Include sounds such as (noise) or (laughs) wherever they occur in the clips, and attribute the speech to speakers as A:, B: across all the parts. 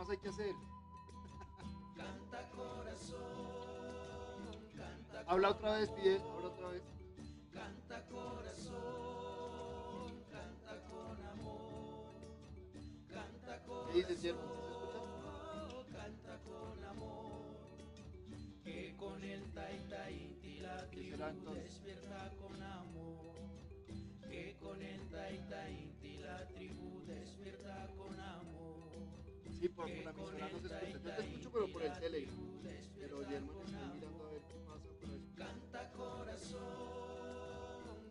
A: más hay que hacer? Habla otra vez, Fidel, habla otra vez. Canta corazón, canta con amor. Canta corazón. ¿Qué? ¿Sí Canta con amor. Que con el taita inti la tribu despierta Sí, por una emisora no se escucha. Yo te escucho, pero por el tele. Pero Yermo está mirando a ver qué pasa. Canta corazón,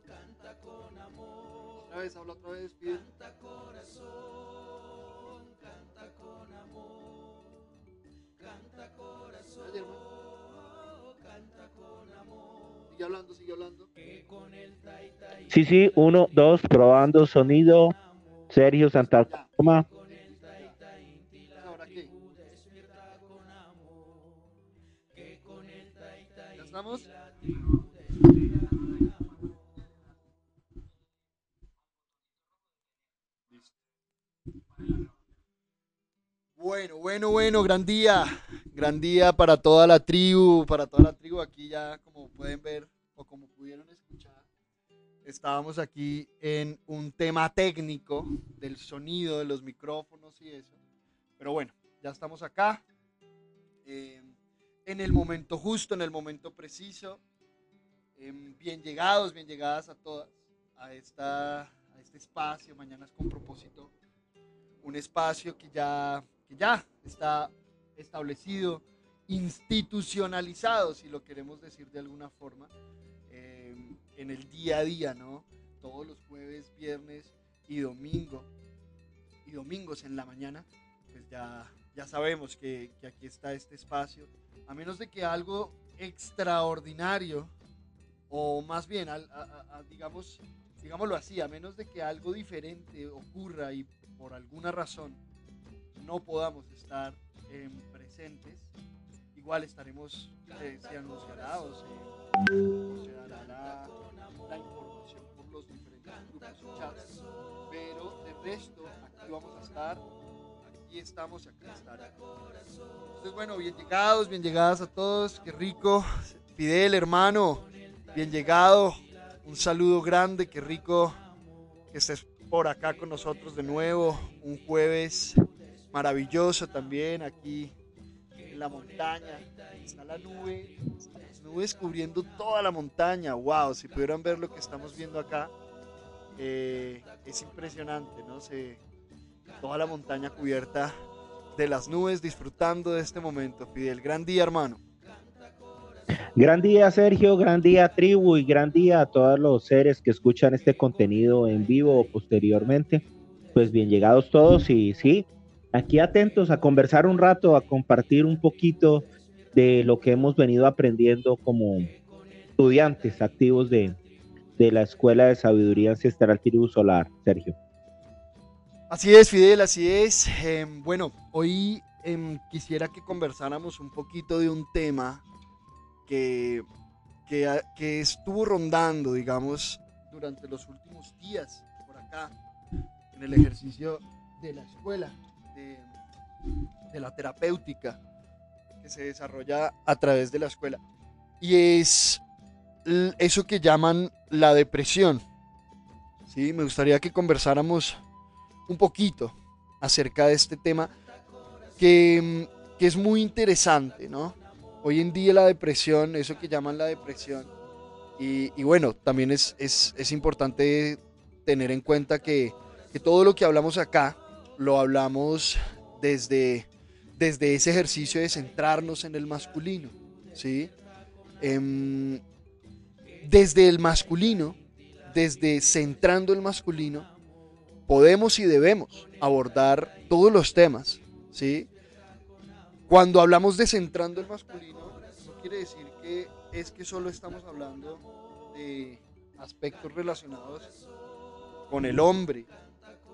A: canta con amor. Otra vez, habla otra vez, pide. Canta corazón, canta con amor. Canta corazón, canta con amor. Sigue hablando, sigue hablando.
B: Sí, sí, uno, dos, probando sonido. Sergio Santa Toma.
A: Bueno, bueno, bueno, gran día, gran día para toda la tribu, para toda la tribu aquí ya, como pueden ver o como pudieron escuchar, estábamos aquí en un tema técnico del sonido, de los micrófonos y eso, pero bueno, ya estamos acá, eh, en el momento justo, en el momento preciso, eh, bien llegados, bien llegadas a todas, a, esta, este espacio, Mañanas con propósito, un espacio que ya que ya está establecido, institucionalizado, si lo queremos decir de alguna forma, eh, en el día a día, ¿no? Todos los jueves, viernes y domingo, y domingos en la mañana, pues ya, ya sabemos que, que aquí está este espacio, a menos de que algo extraordinario, o más bien, digamos, digámoslo así, a menos de que algo diferente ocurra y por alguna razón no podamos estar eh, presentes, igual estaremos, eh, se anunciará o se, dará la, información por los diferentes grupos y chats, pero de resto aquí vamos a estar, aquí estamos, aquí estará. Entonces bueno, bien llegados, bien llegadas a todos, qué rico, Fidel hermano, bien llegado, un saludo grande, qué rico que estés por acá con nosotros de nuevo, un jueves maravilloso también aquí en la montaña. Está la nube, las nubes cubriendo toda la montaña. Wow, si pudieran ver lo que estamos viendo acá, eh, es impresionante, ¿no? Se, toda la montaña cubierta de las nubes, disfrutando de este momento. Fidel, gran día, hermano.
B: Gran día, Sergio, gran día, tribu, y gran día a todos los seres que escuchan este contenido en vivo o posteriormente. Pues bien llegados todos y sí, aquí atentos a conversar un rato, a compartir un poquito de lo que hemos venido aprendiendo como estudiantes activos de, la Escuela de Sabiduría Ancestral Tribu Solar, Sergio.
A: Así es, Fidel, así es. Em, bueno, hoy em, quisiera que conversáramos un poquito de un tema que, que, que estuvo rondando, digamos, durante los últimos días por acá, en el ejercicio de la escuela de, la terapéutica que se desarrolla a través de la escuela. Y es eso que llaman la depresión. ¿sí? Me gustaría que conversáramos un poquito acerca de este tema que, es muy interesante, ¿no? Hoy en día la depresión, eso que llaman la depresión, y, bueno, también es, es, importante tener en cuenta que, que todo lo que hablamos acá lo hablamos desde, desde ese ejercicio de centrarnos en el masculino, ¿sí? Em, desde el masculino, desde centrando el masculino, podemos y debemos abordar todos los temas, ¿sí? Cuando hablamos de centrando el masculino, no quiere decir que es que solo estamos hablando de aspectos relacionados con el hombre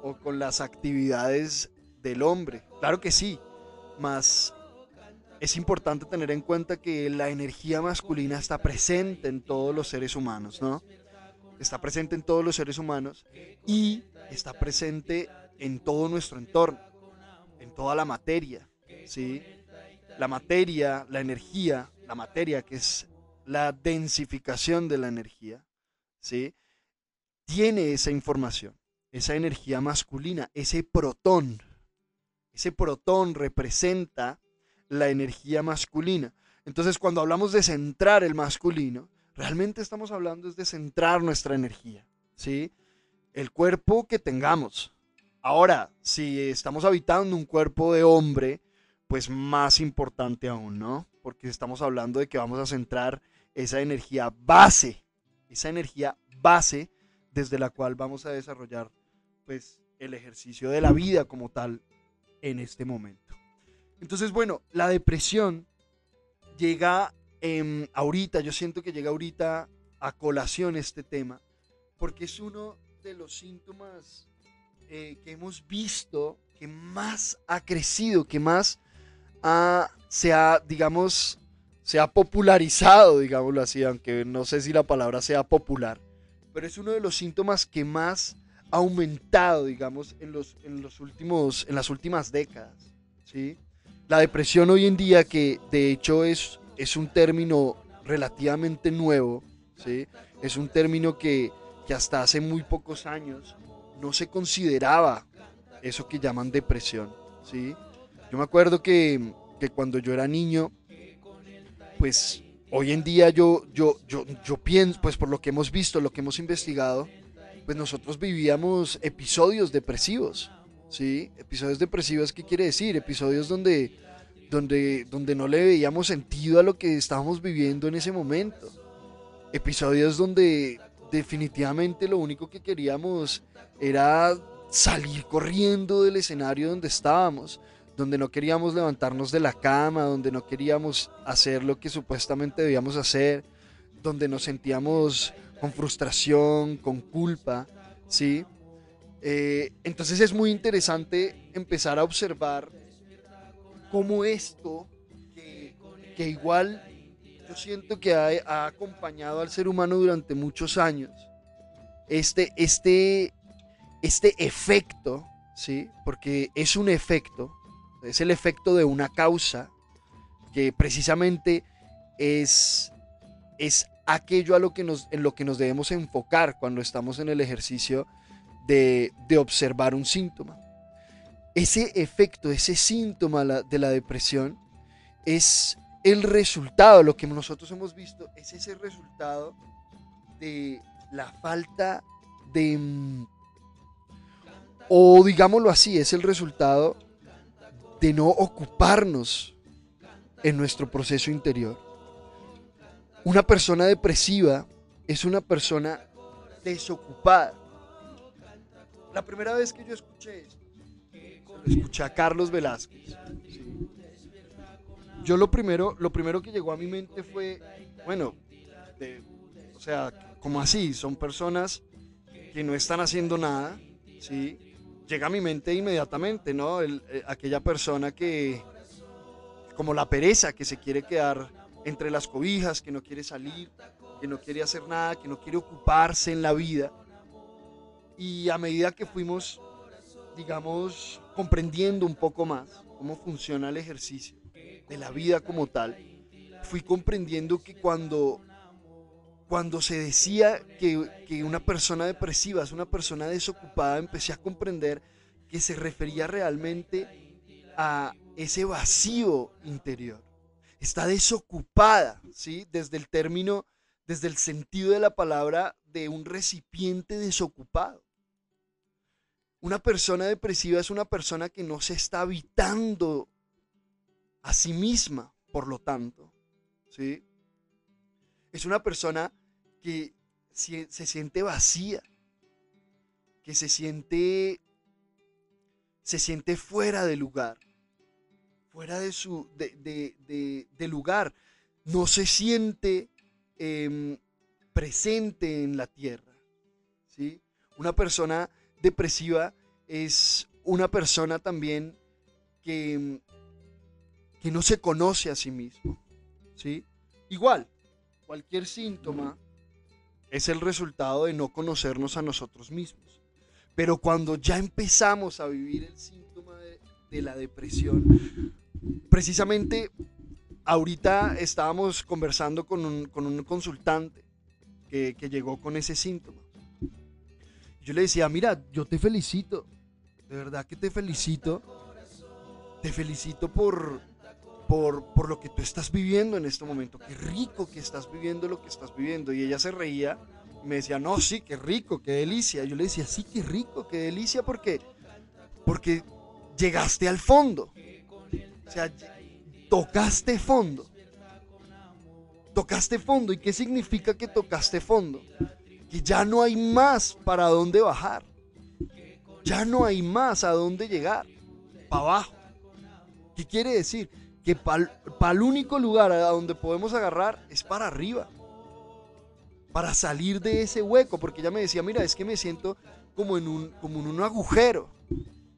A: o con las actividades del hombre. Claro que sí, más es importante tener en cuenta que la energía masculina está presente en todos los seres humanos, ¿no? Está presente en todos los seres humanos y está presente en todo nuestro entorno, en toda la materia, ¿sí? La materia, la energía, la materia que es la densificación de la energía, ¿sí? Tiene esa información, esa energía masculina, ese protón. Ese protón representa la energía masculina. Entonces, cuando hablamos de centrar el masculino, realmente estamos hablando de centrar nuestra energía, ¿sí? El cuerpo que tengamos. Ahora, si estamos habitando un cuerpo de hombre, pues más importante aún, ¿no? Porque estamos hablando de que vamos a centrar esa energía base, esa energía base desde la cual vamos a desarrollar pues el ejercicio de la vida como tal en este momento. Entonces, bueno, la depresión llega em, ahorita, yo siento que llega ahorita a colación este tema, porque es uno de los síntomas eh, que hemos visto que más ha crecido, que más se ha, digamos, se ha popularizado, digámoslo así, aunque no sé si la palabra sea popular, pero es uno de los síntomas que más ha aumentado, digamos, en, los, en, los últimos, en las últimas décadas. ¿sí? La depresión hoy en día, que de hecho es, es un término relativamente nuevo, ¿sí? es un término que, que hasta hace muy pocos años no se consideraba eso que llaman depresión. ¿sí? Yo me acuerdo que, que cuando yo era niño, pues hoy en día yo, yo, yo, yo pienso, pues por lo que hemos visto, lo que hemos investigado, pues nosotros vivíamos episodios depresivos, ¿sí? Episodios depresivos, ¿qué quiere decir? Episodios donde, donde, donde no le veíamos sentido a lo que estábamos viviendo en ese momento. Episodios donde definitivamente lo único que queríamos era salir corriendo del escenario donde estábamos, donde no queríamos levantarnos de la cama, donde no queríamos hacer lo que supuestamente debíamos hacer, donde nos sentíamos con frustración, con culpa, ¿sí? Eh, entonces es muy interesante empezar a observar cómo esto, que, igual yo siento que ha, ha, acompañado al ser humano durante muchos años, este, este, este efecto, ¿sí? Porque es un efecto, es el efecto de una causa que precisamente es, es aquello a lo que nos, en lo que nos debemos enfocar cuando estamos en el ejercicio de, observar un síntoma. Ese efecto, ese síntoma de la depresión es el resultado, lo que nosotros hemos visto, es ese resultado de la falta de, o digámoslo así, es el resultado de no ocuparnos en nuestro proceso interior. Una persona depresiva es una persona desocupada. La primera vez que yo escuché esto, escuché a Carlos Velázquez. Yo lo primero, lo primero que llegó a mi mente fue, bueno, o sea, como así, son personas que no están haciendo nada, ¿sí? Llega a mi mente inmediatamente, ¿no? Eh, aquella persona que, como la pereza, que se quiere quedar entre las cobijas, que no quiere salir, que no quiere hacer nada, que no quiere ocuparse en la vida. Y a medida que fuimos, digamos, comprendiendo un poco más cómo funciona el ejercicio de la vida como tal, fui comprendiendo que cuando cuando se decía que, una persona depresiva es una persona desocupada, empecé a comprender que se refería realmente a ese vacío interior. Está desocupada, ¿sí? Desde el término, desde el sentido de la palabra de un recipiente desocupado. Una persona depresiva es una persona que no se está habitando a sí misma, por lo tanto, ¿sí? Es una persona que se, siente vacía, que se siente, se siente fuera de lugar, fuera de su de, lugar, no se siente em, presente en la tierra. ¿sí? Una persona depresiva es una persona también que, que no se conoce a sí mismo. ¿sí? Igual, Cualquier síntoma es el resultado de no conocernos a nosotros mismos. Pero cuando ya empezamos a vivir el síntoma de, la depresión. Precisamente ahorita estábamos conversando con un, con un consultante que, que, llegó con ese síntoma. Yo le decía, mira, yo te felicito, de verdad que te felicito, te felicito por, por, por lo que tú estás viviendo en este momento, qué rico que estás viviendo lo que estás viviendo. Y ella se reía y me decía, no, sí, qué rico, qué delicia. Yo le decía, sí, qué rico, qué delicia, porque, porque llegaste al fondo. O sea, tocaste fondo. Tocaste fondo. ¿Y qué significa que tocaste fondo? Que ya no hay más para dónde bajar. Ya no hay más a dónde llegar. Para abajo. ¿Qué quiere decir? Que para el único lugar a donde podemos agarrar es para arriba. Para salir de ese hueco. Porque ella me decía, mira, es que me siento como en un, como en un agujero.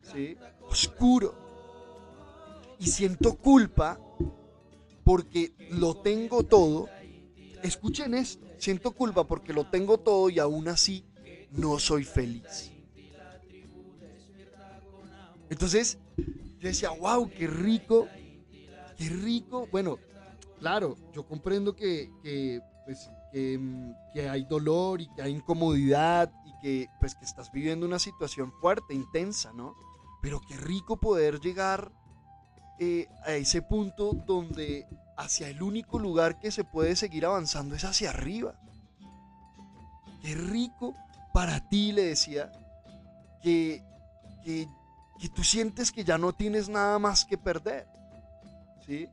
A: ¿sí? Oscuro y siento culpa porque lo tengo todo. Escuchen esto, siento culpa porque lo tengo todo y aún así no soy feliz. Entonces, yo decía, wow, qué rico, qué rico. Bueno, claro, yo comprendo que, que, pues, que, que, hay dolor y que hay incomodidad y que, pues, que estás viviendo una situación fuerte, intensa, ¿no? Pero qué rico poder llegar eh, a ese punto donde hacia el único lugar que se puede seguir avanzando es hacia arriba. Qué rico para ti, le decía, que, que, tú sientes que ya no tienes nada más que perder. ¿Sí?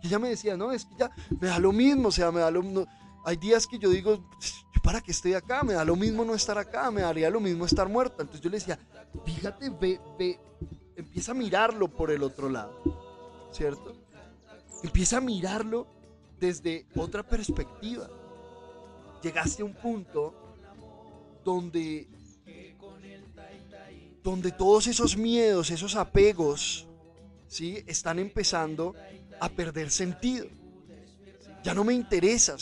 A: Que ella me decía, no, es que ya me da lo mismo, o sea, me da lo mismo. Hay días que yo digo, ¿para qué estoy acá? Me da lo mismo no estar acá, me daría lo mismo estar muerta. Entonces yo le decía, fíjate, ve, ve, empieza a mirarlo por el otro lado, ¿cierto? Empieza a mirarlo desde otra perspectiva. Llegaste a un punto donde, donde todos esos miedos, esos apegos, ¿sí? Están empezando a perder sentido. Ya no me interesa,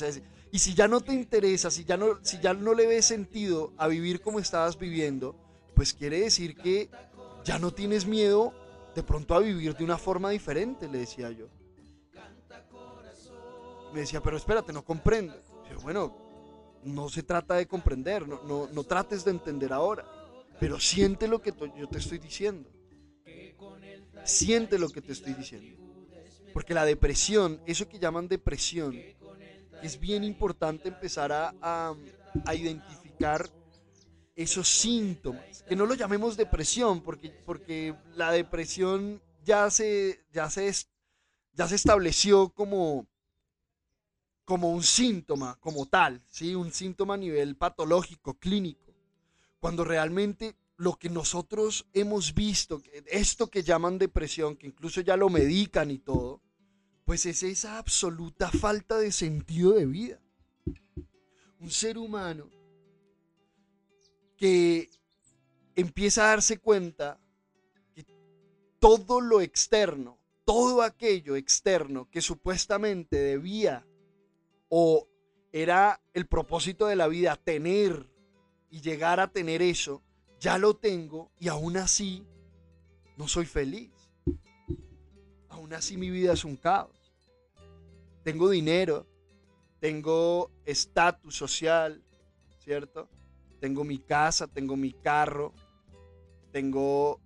A: y si ya no te interesa, si ya no, si ya no le ves sentido a vivir como estabas viviendo, pues quiere decir que ya no tienes miedo de pronto a vivir de una forma diferente, le decía yo. Me decía, pero espérate, no comprendo. Bueno, no se trata de comprender, no, no, no trates de entender ahora, pero siente lo que yo te estoy diciendo. Siente lo que te estoy diciendo. Porque la depresión, eso que llaman depresión, es bien importante empezar a, a, identificar esos síntomas, que no lo llamemos depresión, porque, porque la depresión ya se, ya se, ya se estableció como, como un síntoma, como tal, ¿sí? un síntoma a nivel patológico, clínico, cuando realmente lo que nosotros hemos visto, esto que llaman depresión, que incluso ya lo medican y todo, pues es esa absoluta falta de sentido de vida. Un ser humano que empieza a darse cuenta que todo lo externo, todo aquello externo que supuestamente debía o era el propósito de la vida tener y llegar a tener eso, ya lo tengo y aún así no soy feliz. Aún así mi vida es un caos. Tengo dinero, tengo estatus social, ¿cierto? Tengo mi casa, tengo mi carro, tengo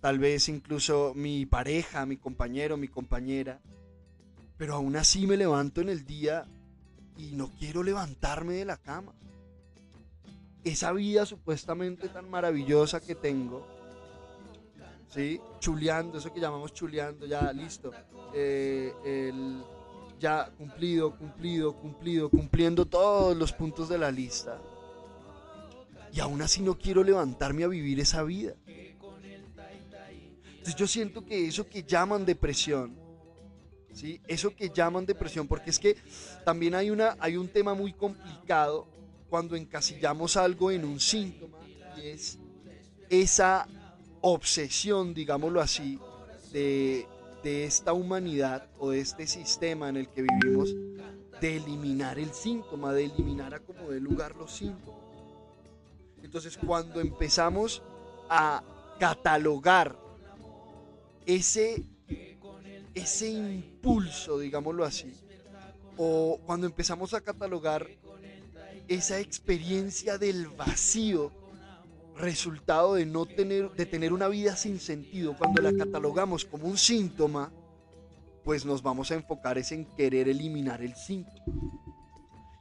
A: tal vez incluso mi pareja, mi compañero, mi compañera. Pero aún así me levanto en el día y no quiero levantarme de la cama. Esa vida supuestamente tan maravillosa que tengo, ¿sí? Chuleando, eso que llamamos chuleando, ya listo. Eh, el, ya cumplido, cumplido, cumplido, cumpliendo todos los puntos de la lista y aún así no quiero levantarme a vivir esa vida. Entonces yo siento que eso que llaman depresión, ¿sí? Eso que llaman depresión, porque es que también hay, una, hay un tema muy complicado cuando encasillamos algo en un síntoma y es esa obsesión, digámoslo así, de, de esta humanidad o de este sistema en el que vivimos de eliminar el síntoma, de eliminar a como de lugar los síntomas. Entonces cuando empezamos a catalogar ese, ese impulso, digámoslo así, o cuando empezamos a catalogar esa experiencia del vacío, resultado de no tener, de tener una vida sin sentido, cuando la catalogamos como un síntoma, pues nos vamos a enfocar es en querer eliminar el síntoma.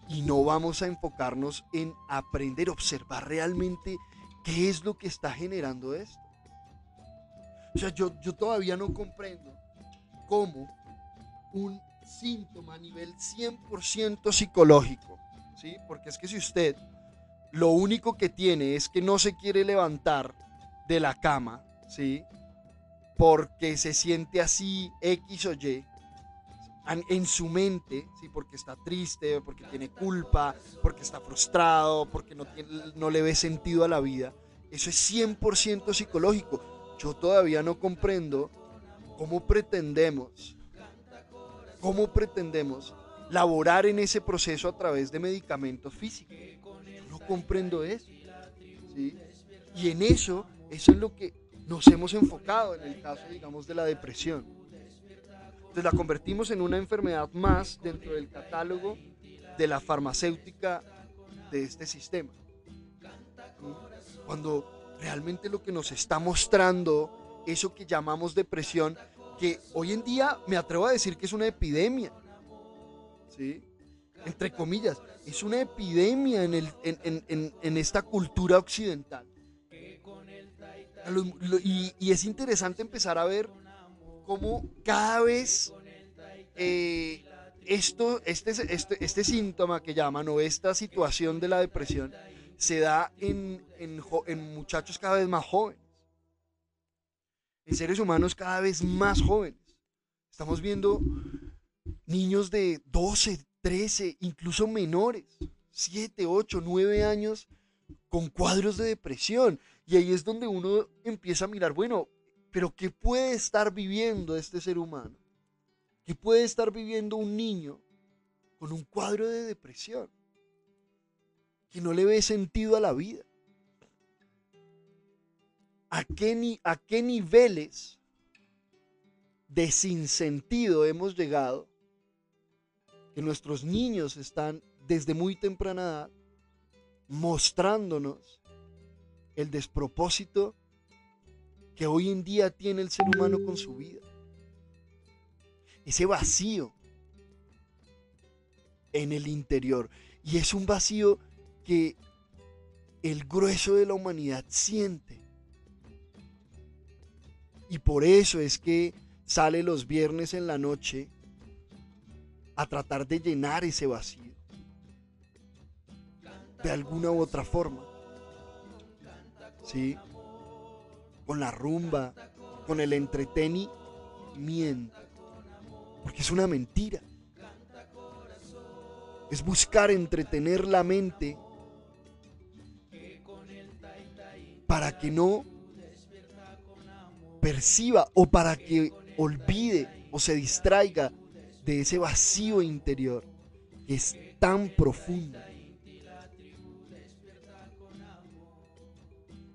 A: Y no vamos a enfocarnos en aprender, observar realmente qué es lo que está generando esto. O sea, yo, yo todavía no comprendo cómo un síntoma a nivel 100% psicológico, ¿sí? Porque es que si usted lo único que tiene es que no se quiere levantar de la cama, ¿sí? Porque se siente así X o Y en su mente, ¿sí? porque está triste, porque tiene culpa, porque está frustrado, porque no, no le ve sentido a la vida. Eso es 100% psicológico. Yo todavía no comprendo cómo pretendemos, cómo pretendemos laborar en ese proceso a través de medicamentos físicos. Yo no comprendo eso. Y en eso, eso es lo que nos hemos enfocado en el caso, digamos, de la depresión. Entonces la convertimos en una enfermedad más dentro del catálogo de la farmacéutica de este sistema. Cuando realmente lo que nos está mostrando, eso que llamamos depresión, que hoy en día me atrevo a decir que es una epidemia, entre comillas, es una epidemia en, esta cultura occidental. Y, es interesante empezar a ver cómo cada vez eh, esto, este, este, este, síntoma que llaman o esta situación de la depresión se da en muchachos cada vez más jóvenes, en seres humanos cada vez más jóvenes. Estamos viendo niños de 12, 13, incluso menores, 7, 8, 9 años con cuadros de depresión. Y ahí es donde uno empieza a mirar, bueno, pero ¿qué puede estar viviendo este ser humano? ¿Qué puede estar viviendo un niño con un cuadro de depresión? Que no le ve sentido a la vida. ¿A qué, ni, a qué niveles de sinsentido hemos llegado que nuestros niños están desde muy temprana edad mostrándonos el despropósito que hoy en día tiene el ser humano con su vida. Ese vacío en el interior. Y es un vacío que el grueso de la humanidad siente. Y por eso es que sale los viernes en la noche a tratar de llenar ese vacío. De alguna u otra forma. ¿Sí? con la rumba, con el entretenimiento. Porque es una mentira. Es buscar entretener la mente para que no perciba o para que olvide o se distraiga de ese vacío interior que es tan profundo.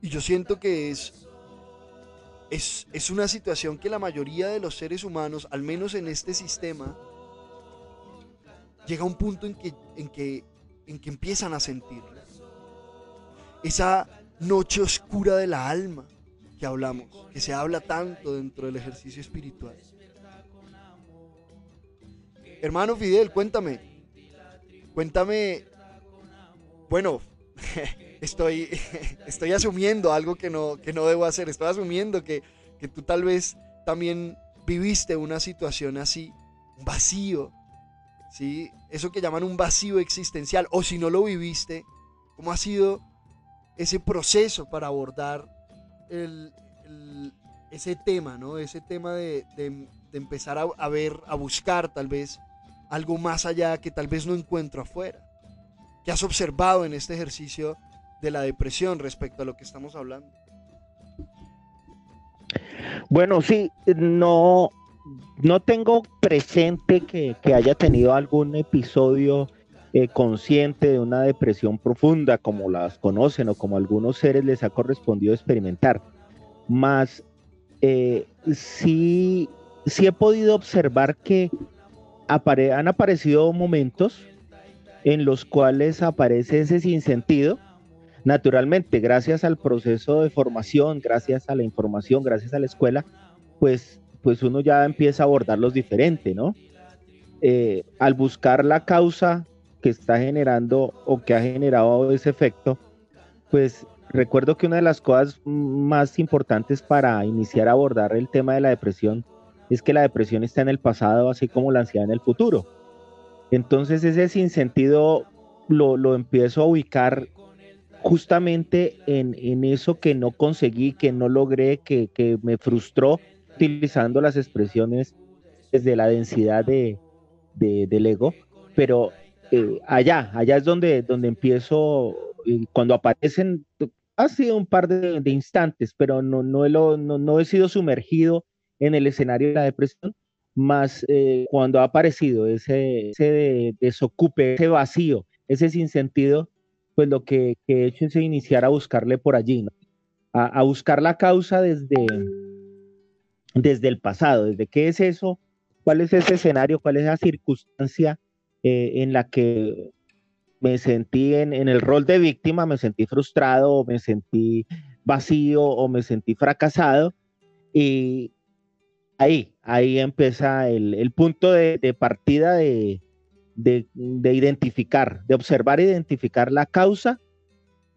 A: Y yo siento que es es, una situación que la mayoría de los seres humanos, al menos en este sistema, llega a un punto en que, en que, en que empiezan a sentir. Esa noche oscura de la alma que hablamos, que se habla tanto dentro del ejercicio espiritual. Hermano Fidel, cuéntame. Cuéntame. Bueno, (laughs) estoy, (laughs) estoy asumiendo algo que no, que no debo hacer. Estoy asumiendo que, que tú tal vez también viviste una situación así, un vacío, ¿sí? Eso que llaman un vacío existencial. O si no lo viviste, ¿cómo ha sido ese proceso para abordar ese tema, ¿no? Ese tema de, empezar a, a ver, a buscar tal vez algo más allá que tal vez no encuentro afuera. ¿Qué has observado en este ejercicio de la depresión respecto a lo que estamos hablando.
B: Bueno, sí, no, no tengo presente que, haya tenido algún episodio eh, consciente de una depresión profunda como las conocen o como algunos seres les ha correspondido experimentar. Más eh, sí, sí he podido observar que han aparecido momentos en los cuales aparece ese sinsentido. Naturalmente, gracias al proceso de formación, gracias a la información, gracias a la escuela, pues, pues uno ya empieza a abordarlos diferente, ¿no? Eh, al buscar la causa que está generando o que ha generado ese efecto, pues recuerdo que una de las cosas más importantes para iniciar a abordar el tema de la depresión es que la depresión está en el pasado, así como la ansiedad en el futuro. Entonces ese sinsentido lo, lo empiezo a ubicar justamente en, en, eso que no conseguí, que no logré, que, que, me frustró, utilizando las expresiones desde la densidad de, de, del ego, pero eh, allá, allá es donde, donde empiezo, cuando aparecen, ha sido un par de, instantes, pero no, no, he no, no, he sido sumergido en el escenario de la depresión, más eh, cuando ha aparecido ese, ese desocupe, ese vacío, ese sinsentido, pues lo que, he hecho es iniciar a buscarle por allí, a, a, buscar la causa desde, desde el pasado, desde qué es eso, cuál es ese escenario, cuál es la circunstancia eh, en la que me sentí en, el rol de víctima, me sentí frustrado, o me sentí vacío, o me sentí fracasado. Y ahí, ahí empieza el, punto de, partida de, identificar, de observar e identificar la causa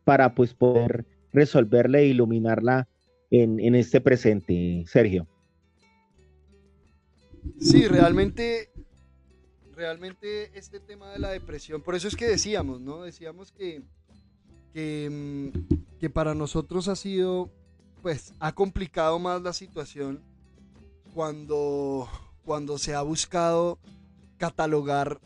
B: para pues poder resolverla e iluminarla en, en este presente, Sergio.
A: Sí, realmente realmente este tema de la depresión, por eso es que decíamos, ¿no? Decíamos que, que, mm, para nosotros ha sido, pues, ha complicado más la situación cuando, cuando se ha buscado catalogar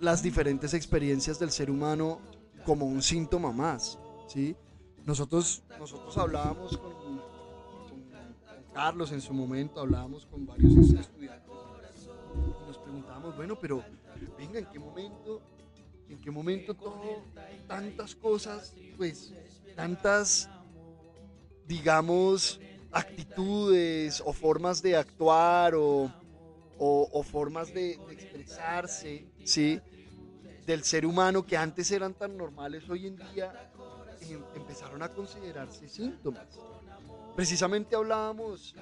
A: las diferentes experiencias del ser humano como un síntoma más, ¿sí? Nosotros, nosotros hablábamos con, Carlos en su momento, hablábamos con varios estudiantes preguntábamos, bueno, pero venga, ¿en qué momento, en qué momento todo, tantas cosas, pues, tantas, digamos, actitudes o formas de actuar o, o, formas de, expresarse, ¿sí? Del ser humano que antes eran tan normales, hoy en día em, empezaron a considerarse síntomas. Precisamente hablábamos,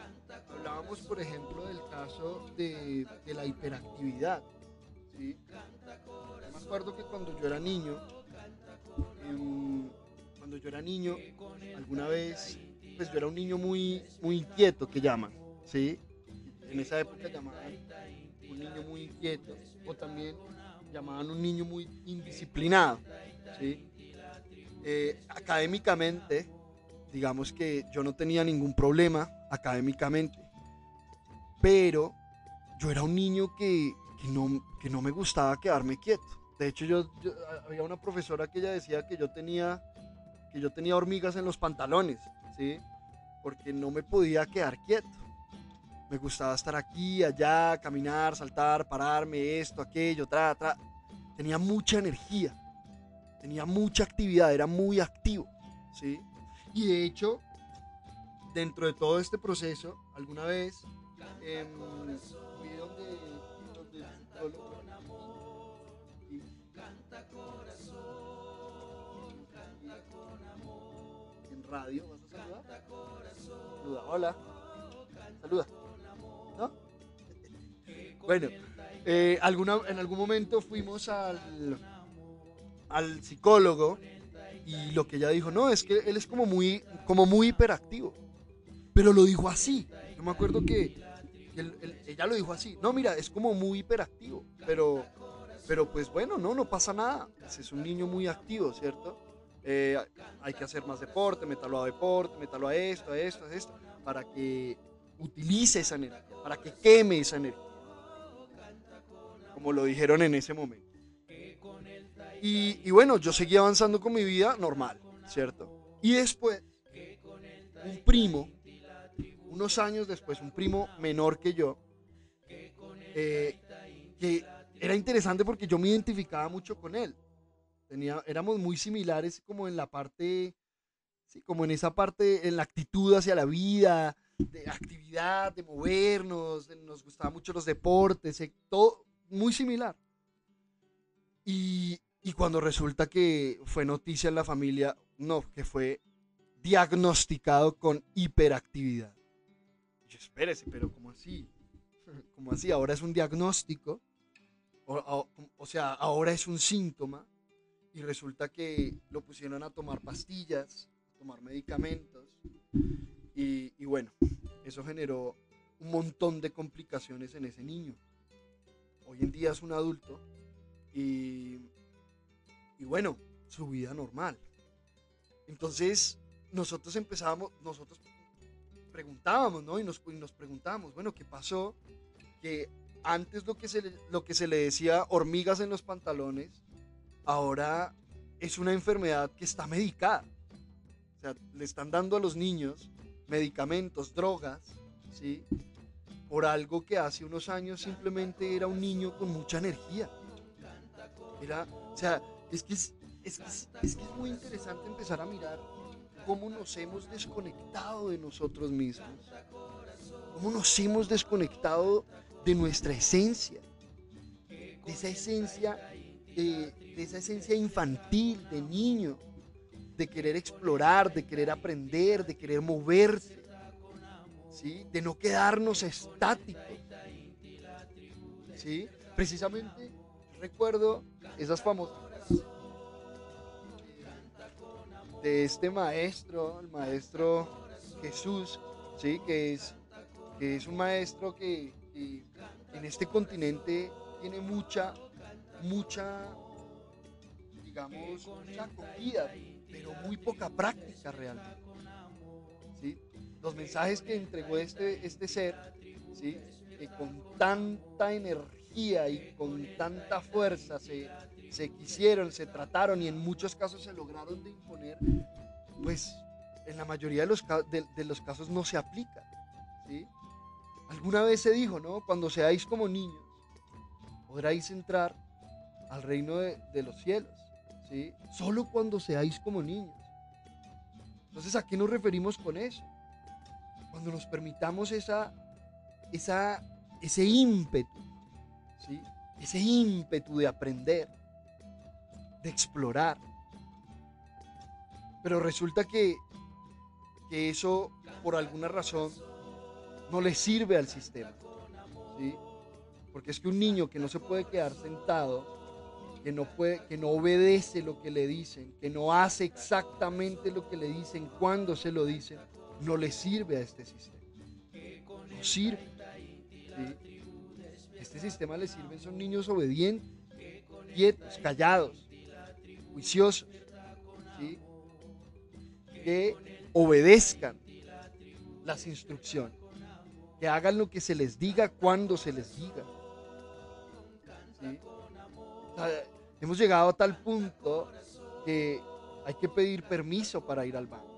A: hablábamos, por ejemplo, del caso de, la hiperactividad. ¿sí? me acuerdo que cuando yo era niño, em, cuando yo era niño, alguna vez, pues yo era un niño muy, muy inquieto, que llaman, ¿sí? En esa época llamaban un niño muy inquieto, o también llamaban un niño muy indisciplinado, ¿sí? Eh, académicamente, digamos que yo no tenía ningún problema académicamente, pero yo era un niño que, no, que no me gustaba quedarme quieto. De hecho, yo, había una profesora que ella decía que yo tenía que yo tenía hormigas en los pantalones, ¿sí? Porque no me podía quedar quieto. Me gustaba estar aquí, allá, caminar, saltar, pararme, esto, aquello, tra, tra. Tenía mucha energía, tenía mucha actividad, era muy activo, ¿sí? Y de hecho, dentro de todo este proceso, alguna vez eh, donde, donde en radio, ¿vas a saludar? Hola. Saluda. ¿No? Bueno, eh, alguna, en algún momento fuimos al, al psicólogo y lo que ella dijo, no, es que él es como muy, como muy hiperactivo. Pero lo dijo así. Yo me acuerdo que ella lo dijo así. No, mira, es como muy hiperactivo. Pero, pero pues bueno, no, no pasa nada. Es un niño muy activo, ¿cierto? Eh, hay que hacer más deporte, métalo a deporte, métalo a esto, a esto, a esto, para que utilice esa energía, para que queme esa energía. Como lo dijeron en ese momento. Y, bueno, yo seguí avanzando con mi vida normal, ¿cierto? Y después, un primo, unos años después, un primo menor que yo, eh, que era interesante porque yo me identificaba mucho con él. Tenía, éramos muy similares como en la parte Sí, como en esa parte, en la actitud hacia la vida, de actividad, de movernos, nos gustaban mucho los deportes, eh, todo muy similar. Y, y cuando resulta que fue noticia en la familia, no, que fue diagnosticado con hiperactividad. Yo, espérese, pero ¿cómo así? (laughs) ¿Cómo así? Ahora es un diagnóstico, o, o, sea, ahora es un síntoma, y resulta que lo pusieron a tomar pastillas, a tomar medicamentos, y, y bueno, eso generó un montón de complicaciones en ese niño. Hoy en día es un adulto y, y bueno, su vida normal. Entonces, nosotros empezábamos, nosotros preguntábamos, ¿no? Y nos, nos preguntábamos, bueno, ¿qué pasó? Que antes lo que, se lo que se le decía hormigas en los pantalones, ahora es una enfermedad que está medicada. O sea, le están dando a los niños medicamentos, drogas, ¿sí? Por algo que hace unos años simplemente era un niño con mucha energía. Era, o sea, es que es, es, es, que es muy interesante empezar a mirar cómo nos hemos desconectado de nosotros mismos, cómo nos hemos desconectado de nuestra esencia, de esa esencia, de, de esa esencia infantil, de niño, de querer explorar, de querer aprender, de querer moverse, ¿sí? de no quedarnos estáticos. ¿sí? Precisamente recuerdo esas famosas de este maestro, el maestro Jesús, ¿sí? que, es, que es un maestro que, en este continente tiene mucha, mucha, digamos, mucha acogida, pero muy poca práctica realmente. ¿sí? Los mensajes que entregó este, este ser, ¿sí? que con tanta energía y con tanta fuerza se, se quisieron, se trataron y en muchos casos se lograron de imponer, pues en la mayoría de los, de, los casos no se aplica. ¿sí? Alguna vez se dijo, ¿no? Cuando seáis como niños, podráis entrar al reino de, los cielos. ¿sí? Solo cuando seáis como niños. Entonces, ¿a qué nos referimos con eso? Cuando nos permitamos esa, esa, ese ímpetu, ¿sí? ese ímpetu de aprender, de explorar. Pero resulta que, que eso, por alguna razón, no le sirve al sistema. ¿sí? Porque es que un niño que no se puede quedar sentado, que no, puede, que no obedece lo que le dicen, que no hace exactamente lo que le dicen cuando se lo dicen, no le sirve a este sistema. No sirve. Este sistema le sirve, son niños obedientes, quietos, callados, juiciosos, que obedezcan las instrucciones, que hagan lo que se les diga cuando se les diga. Hemos llegado a tal punto que hay que pedir permiso para ir al baño.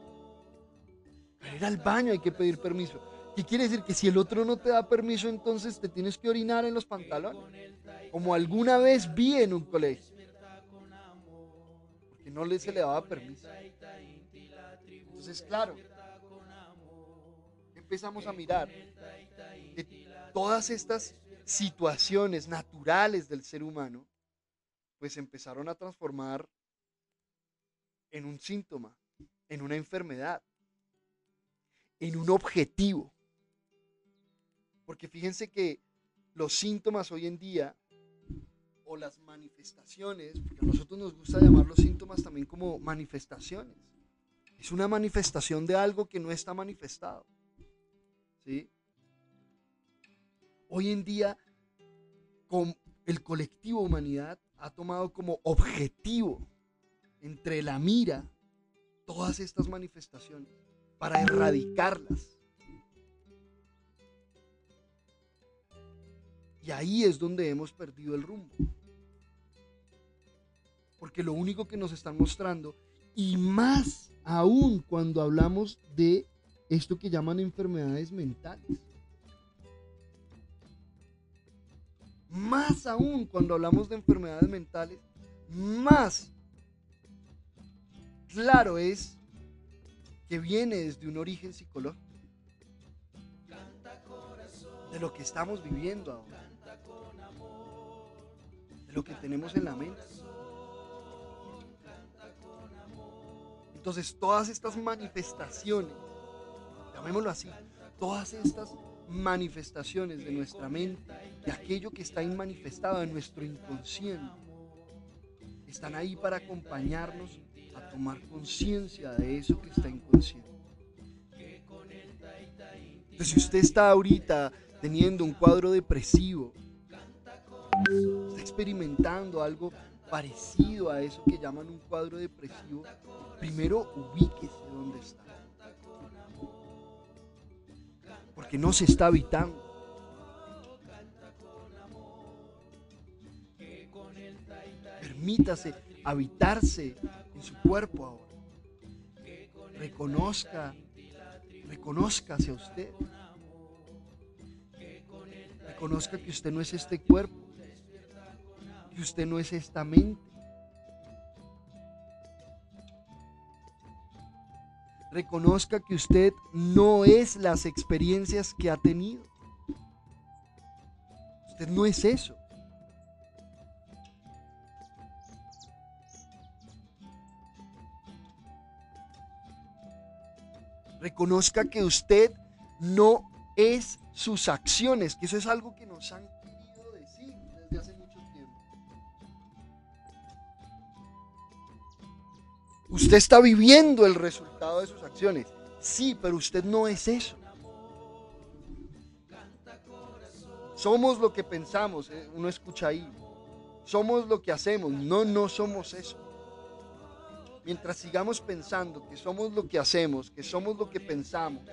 A: Para ir al baño hay que pedir permiso. ¿Qué quiere decir? Que si el otro no te da permiso, entonces te tienes que orinar en los pantalones. Como alguna vez vi en un colegio no le se le daba permiso. Entonces, claro, empezamos a mirar todas estas situaciones naturales del ser humano, pues empezaron a transformar en un síntoma, en una enfermedad, en un objetivo. Porque fíjense que los síntomas hoy en día o las manifestaciones, porque a nosotros nos gusta llamar los síntomas también como manifestaciones. Es una manifestación de algo que no está manifestado. ¿Sí? Hoy en día, con el colectivo humanidad ha tomado como objetivo entre la mira todas estas manifestaciones para erradicarlas. Y ahí es donde hemos perdido el rumbo. Porque lo único que nos están mostrando, y más aún cuando hablamos de esto que llaman enfermedades mentales, más aún cuando hablamos de enfermedades mentales, más claro es que viene desde un origen psicológico. De lo que estamos viviendo ahora. De lo que tenemos en la mente. Entonces todas estas manifestaciones, llamémoslo así, todas estas manifestaciones de nuestra mente, de aquello que está inmanifestado en nuestro inconsciente, están ahí para acompañarnos a tomar conciencia de eso que está inconsciente. Entonces, si usted está ahorita teniendo un cuadro depresivo, está experimentando algo parecido a eso que llaman un cuadro depresivo, primero ubíquese donde está. Porque no se está habitando. Permítase habitarse en su cuerpo ahora. Reconozca, reconózcase a usted. Reconozca que usted no es este cuerpo, que usted no es esta mente. Reconozca que usted no es las experiencias que ha tenido. Usted no es eso. Reconozca que usted no es sus acciones, que eso es algo que nos han Usted está viviendo el resultado de sus acciones. Sí, pero usted no es eso. Somos lo que pensamos, eh, uno escucha ahí. Somos lo que hacemos, no, no somos eso mientras sigamos pensando que somos lo que hacemos, que somos lo que pensamos,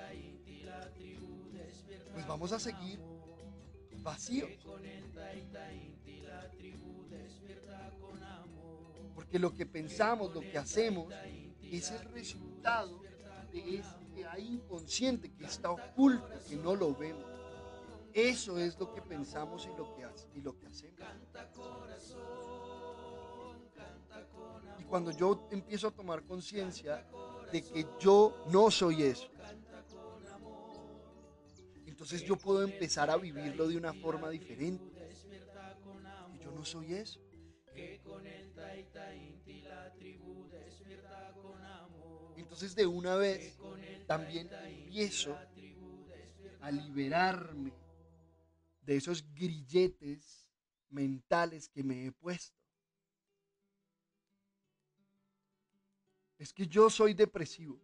A: pues vamos a seguir vacíos. Porque lo que pensamos, lo que hacemos, es el resultado de que hay inconsciente, que está oculto, que no lo vemos. Eso es lo que pensamos y lo que, y lo que hacemos. Y cuando yo empiezo a tomar conciencia de que yo no soy eso, entonces yo puedo empezar a vivirlo de una forma diferente. Y yo no soy eso. Entonces de una vez también empiezo a liberarme de esos grilletes mentales que me he puesto. es que yo soy depresivo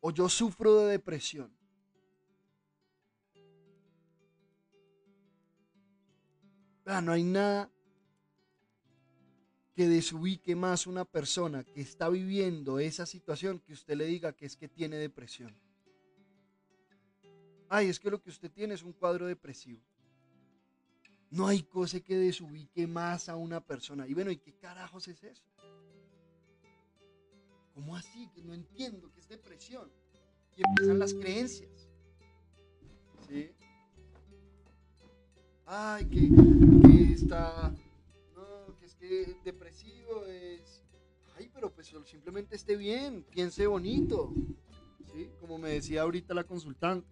A: o yo sufro de depresión. Ah, no hay nada que desubique más una persona que está viviendo esa situación que usted le diga que es que tiene depresión. Ay, es que lo que usted tiene es un cuadro depresivo. No hay cosa que desubique más a una persona. Y bueno, ¿y qué carajos es eso? ¿Cómo así? Que no entiendo, que es depresión. Y empiezan las creencias. ¿Sí? Ay, que, está. Que es que depresivo es. Ay, pero pues simplemente esté bien, piense bonito. ¿Sí? Como me decía ahorita la consultante.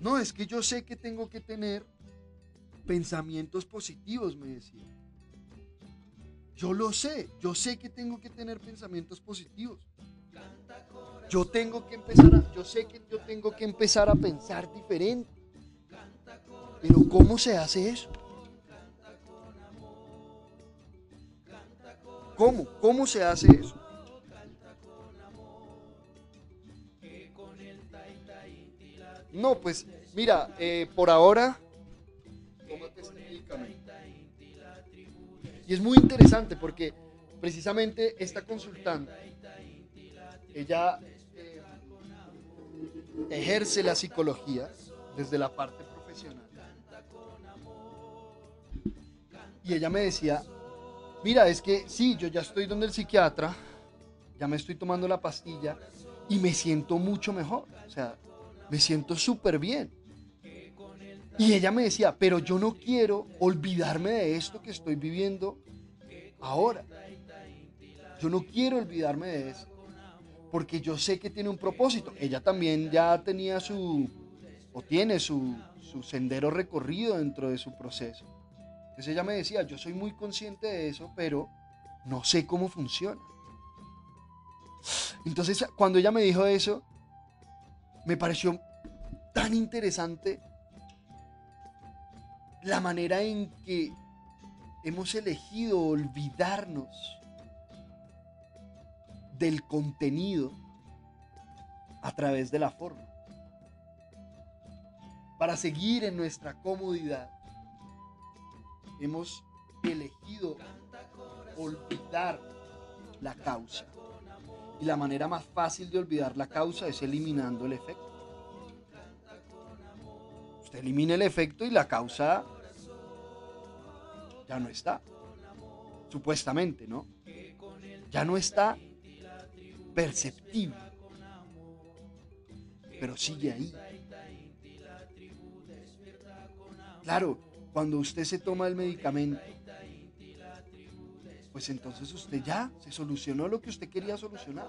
A: No, es que yo sé que tengo que tener pensamientos positivos, me decía. Yo lo sé, yo sé que tengo que tener pensamientos positivos. Yo tengo que empezar yo sé que yo tengo que empezar a pensar diferente. Pero ¿cómo se hace eso? ¿Cómo? ¿Cómo se hace eso? No, pues mira, eh, por ahora, tómate este medicamento. Y es muy interesante porque precisamente esta consultante, ella eh, ejerce la psicología desde la parte profesional. Y ella me decía, mira, es que sí, yo ya estoy donde el psiquiatra, ya me estoy tomando la pastilla y me siento mucho mejor. O sea, me siento súper bien. Y ella me decía, pero yo no quiero olvidarme de esto que estoy viviendo ahora. Yo no quiero olvidarme de eso. porque yo sé que tiene un propósito. Ella también ya tenía su, o tiene su, su sendero recorrido dentro de su proceso. Entonces ella me decía, yo soy muy consciente de eso, pero no sé cómo funciona. Entonces cuando ella me dijo eso, me pareció tan interesante la manera en que hemos elegido olvidarnos del contenido a través de la forma. Para seguir en nuestra comodidad, hemos elegido olvidar la causa. Y la manera más fácil de olvidar la causa es eliminando el efecto. Usted elimina el efecto y la causa ya no está. Supuestamente, ¿no? Ya no está perceptible. Pero sigue ahí. Claro, cuando usted se toma el medicamento, pues entonces usted ya se solucionó lo que usted quería solucionar.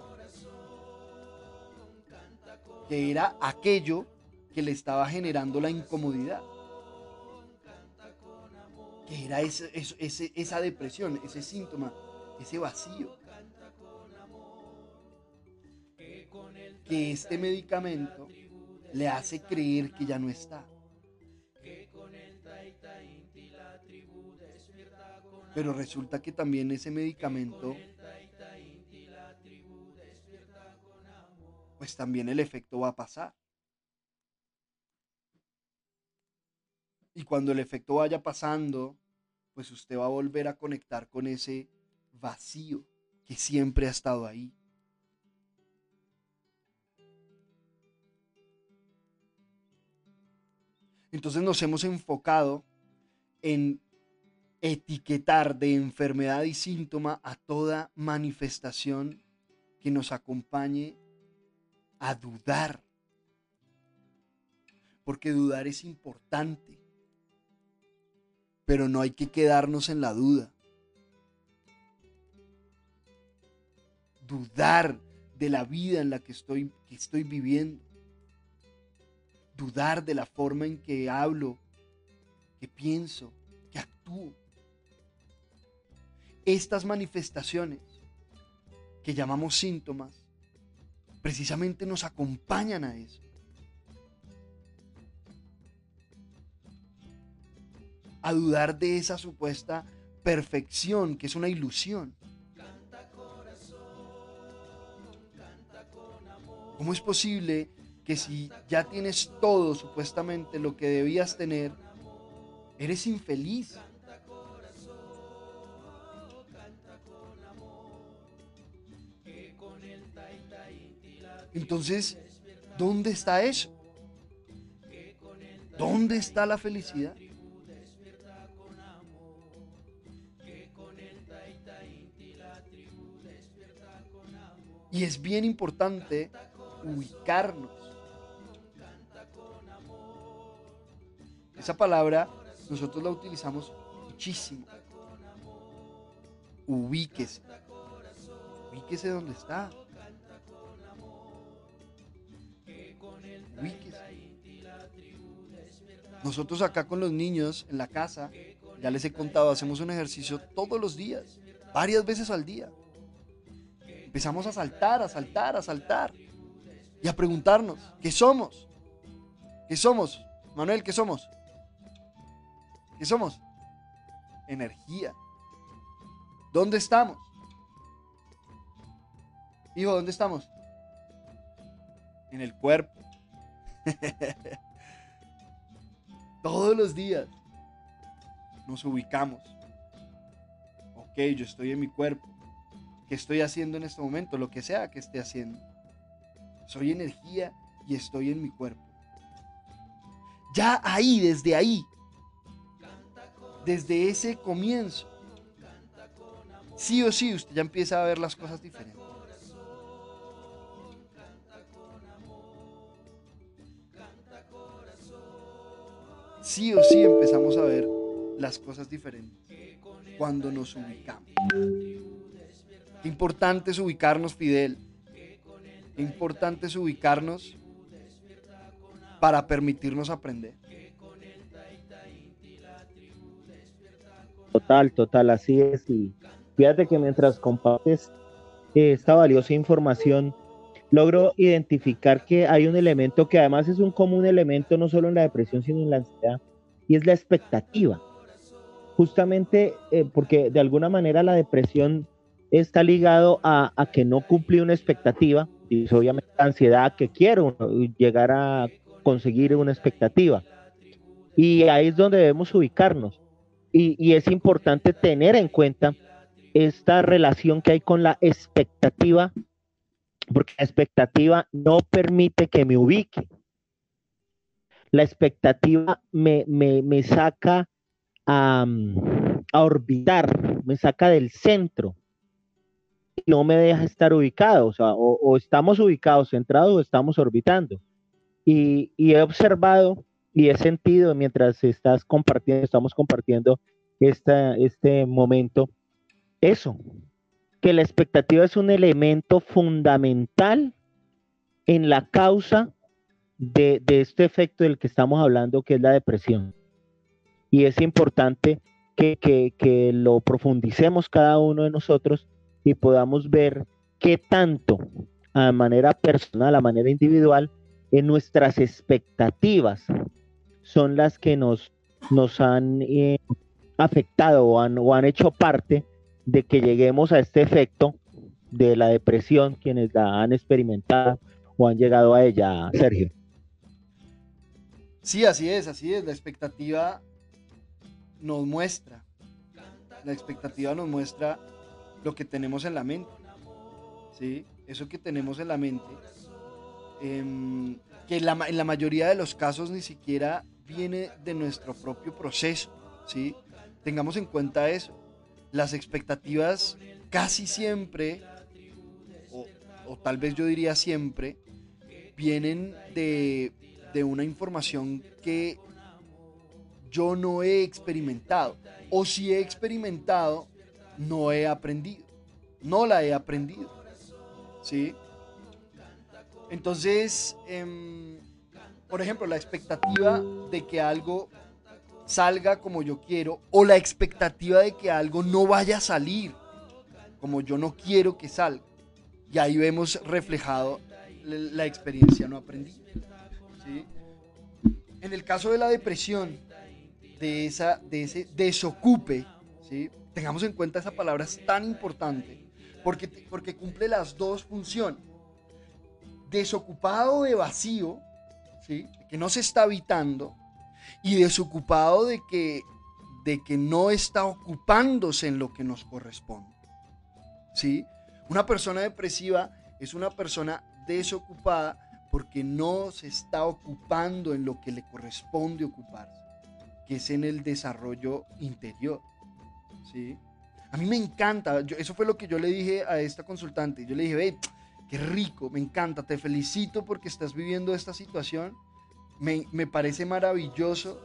A: Que era aquello que le estaba generando la incomodidad. Que era esa depresión, ese síntoma, ese vacío. Que este medicamento le hace creer que ya no está. Pero resulta que también ese medicamento, pues también el efecto va a pasar. Y cuando el efecto vaya pasando, pues usted va a volver a conectar con ese vacío que siempre ha estado ahí. Entonces nos hemos enfocado en etiquetar de enfermedad y síntoma a toda manifestación que nos acompañe a dudar. Porque dudar es importante. Pero no hay que quedarnos en la duda. Dudar de la vida en la que estoy, que estoy viviendo. Dudar de la forma en que hablo, que pienso, que actúo estas manifestaciones que llamamos síntomas precisamente nos acompañan a eso. A dudar de esa supuesta perfección que es una ilusión. ¿Cómo es posible que si ya tienes todo supuestamente lo que debías tener, eres infeliz? Entonces, ¿dónde está eso? ¿Dónde está la felicidad? Y es bien importante ubicarnos. Esa palabra nosotros la utilizamos muchísimo. Ubíquese. Ubíquese donde está. Nosotros acá con los niños en la casa, ya les he contado, hacemos un ejercicio todos los días, varias veces al día. Empezamos a saltar, a saltar, a saltar y a preguntarnos, ¿qué somos? ¿Qué somos? Manuel, ¿qué somos? ¿Qué somos? Energía. ¿Dónde estamos? Hijo, ¿dónde estamos? En el cuerpo. (laughs) Todos los días nos ubicamos. Ok, yo estoy en mi cuerpo. ¿Qué estoy haciendo en este momento? Lo que sea que esté haciendo. Soy energía y estoy en mi cuerpo. Ya ahí, desde ahí, desde ese comienzo, sí o sí usted ya empieza a ver las cosas diferentes. Sí o sí empezamos a ver las cosas diferentes cuando nos ubicamos. Importante es ubicarnos, Fidel. Importante es ubicarnos para permitirnos aprender.
B: Total, total, así es. Y fíjate que mientras compartes esta valiosa información, logro identificar que hay un elemento que además es un común elemento no solo en la depresión, sino en la ansiedad, y es la expectativa. Justamente eh, porque de alguna manera la depresión está ligado a, que no cumplí una expectativa, y obviamente la ansiedad que quiero llegar a conseguir una expectativa. Y ahí es donde debemos ubicarnos. Y, y es importante tener en cuenta esta relación que hay con la expectativa porque la expectativa no permite que me ubique. La expectativa me, saca a, orbitar, me saca del centro no me deja estar ubicado, o, sea, o, estamos ubicados, centrados o estamos orbitando. Y, he observado y he sentido mientras estás compartiendo, estamos compartiendo este momento, eso, que la expectativa es un elemento fundamental en la causa de, este efecto del que estamos hablando, que es la depresión. Y es importante que, lo profundicemos cada uno de nosotros y podamos ver qué tanto, a manera personal, a manera individual, en nuestras expectativas son las que nos, nos han eh, afectado o han, o han hecho parte de que lleguemos a este efecto de la depresión, quienes la han experimentado o han llegado a ella, Sergio.
A: Sí, así es, así es. La expectativa nos muestra. La expectativa nos muestra lo que tenemos en la mente. ¿Sí? Eso que tenemos en la mente. Em, que en la, en la, mayoría de los casos ni siquiera viene de nuestro propio proceso. ¿sí? Tengamos en cuenta eso las expectativas casi siempre, o, tal vez yo diría siempre, vienen de, de una información que yo no he experimentado. O si he experimentado, no he aprendido. No la he aprendido. ¿Sí? Entonces, em, por ejemplo, la expectativa de que algo salga como yo quiero o la expectativa de que algo no vaya a salir como yo no quiero que salga. Y ahí vemos reflejado la experiencia no aprendida. En el caso de la depresión, de, esa, de ese desocupe, ¿sí? tengamos en cuenta esa palabra es tan importante porque, porque cumple las dos funciones. Desocupado de vacío, ¿sí? que no se está habitando, y desocupado de que, de que no está ocupándose en lo que nos corresponde. ¿Sí? Una persona depresiva es una persona desocupada porque no se está ocupando en lo que le corresponde ocuparse, que es en el desarrollo interior. ¿Sí? A mí me encanta, eso fue lo que yo le dije a esta consultante. Yo le dije, ve, qué rico, me encanta, te felicito porque estás viviendo esta situación me, parece maravilloso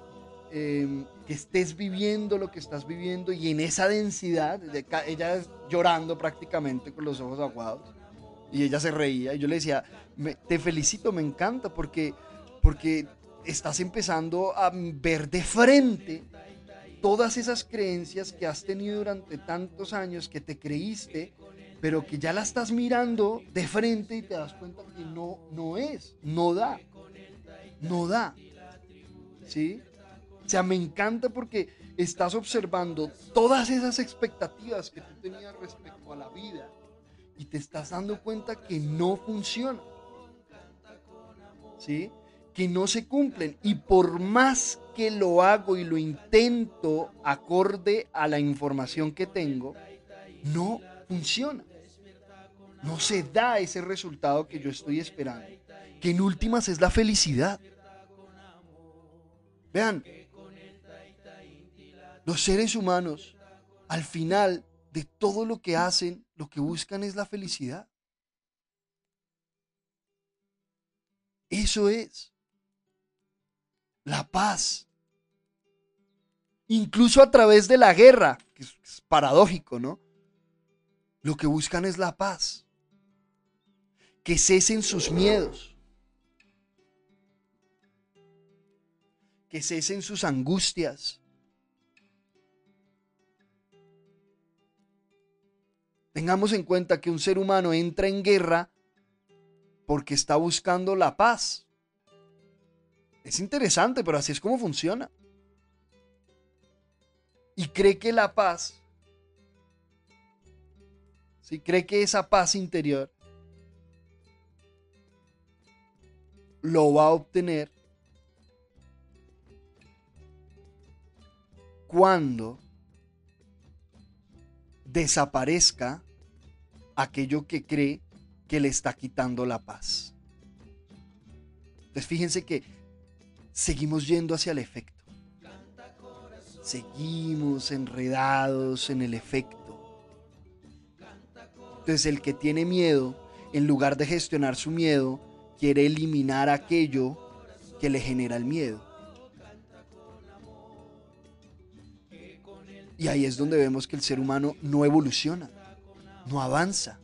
A: em, que estés viviendo lo que estás viviendo y en esa densidad, ella llorando prácticamente con los ojos aguados y ella se reía y yo le decía, te felicito, me encanta porque, porque estás empezando a ver de frente todas esas creencias que has tenido durante tantos años que te creíste, pero que ya la estás mirando de frente y te das cuenta que no, no es, no da no da. ¿Sí? O sea, me encanta porque estás observando todas esas expectativas que tú tenías respecto a la vida y te estás dando cuenta que no funciona. ¿Sí? Que no se cumplen. Y por más que lo hago y lo intento acorde a la información que tengo, no funciona. No se da ese resultado que yo estoy esperando. Que en últimas es la felicidad. Vean, los seres humanos, al final de todo lo que hacen, lo que buscan es la felicidad. Eso es la paz. Incluso a través de la guerra, que es, paradójico, ¿no? Lo que buscan es la paz. que cesen sus miedos, que cesen sus angustias. Tengamos en cuenta que un ser humano entra en guerra porque está buscando la paz. Es interesante, pero así es como funciona. Y cree que la paz, si cree que esa paz interior lo va a obtener cuando desaparezca aquello que cree que le está quitando la paz. Entonces fíjense que seguimos yendo hacia el efecto. Seguimos enredados en el efecto. Entonces el que tiene miedo, en lugar de gestionar su miedo, quiere eliminar aquello que le genera el miedo. Y ahí es donde vemos que el ser humano no evoluciona, no avanza.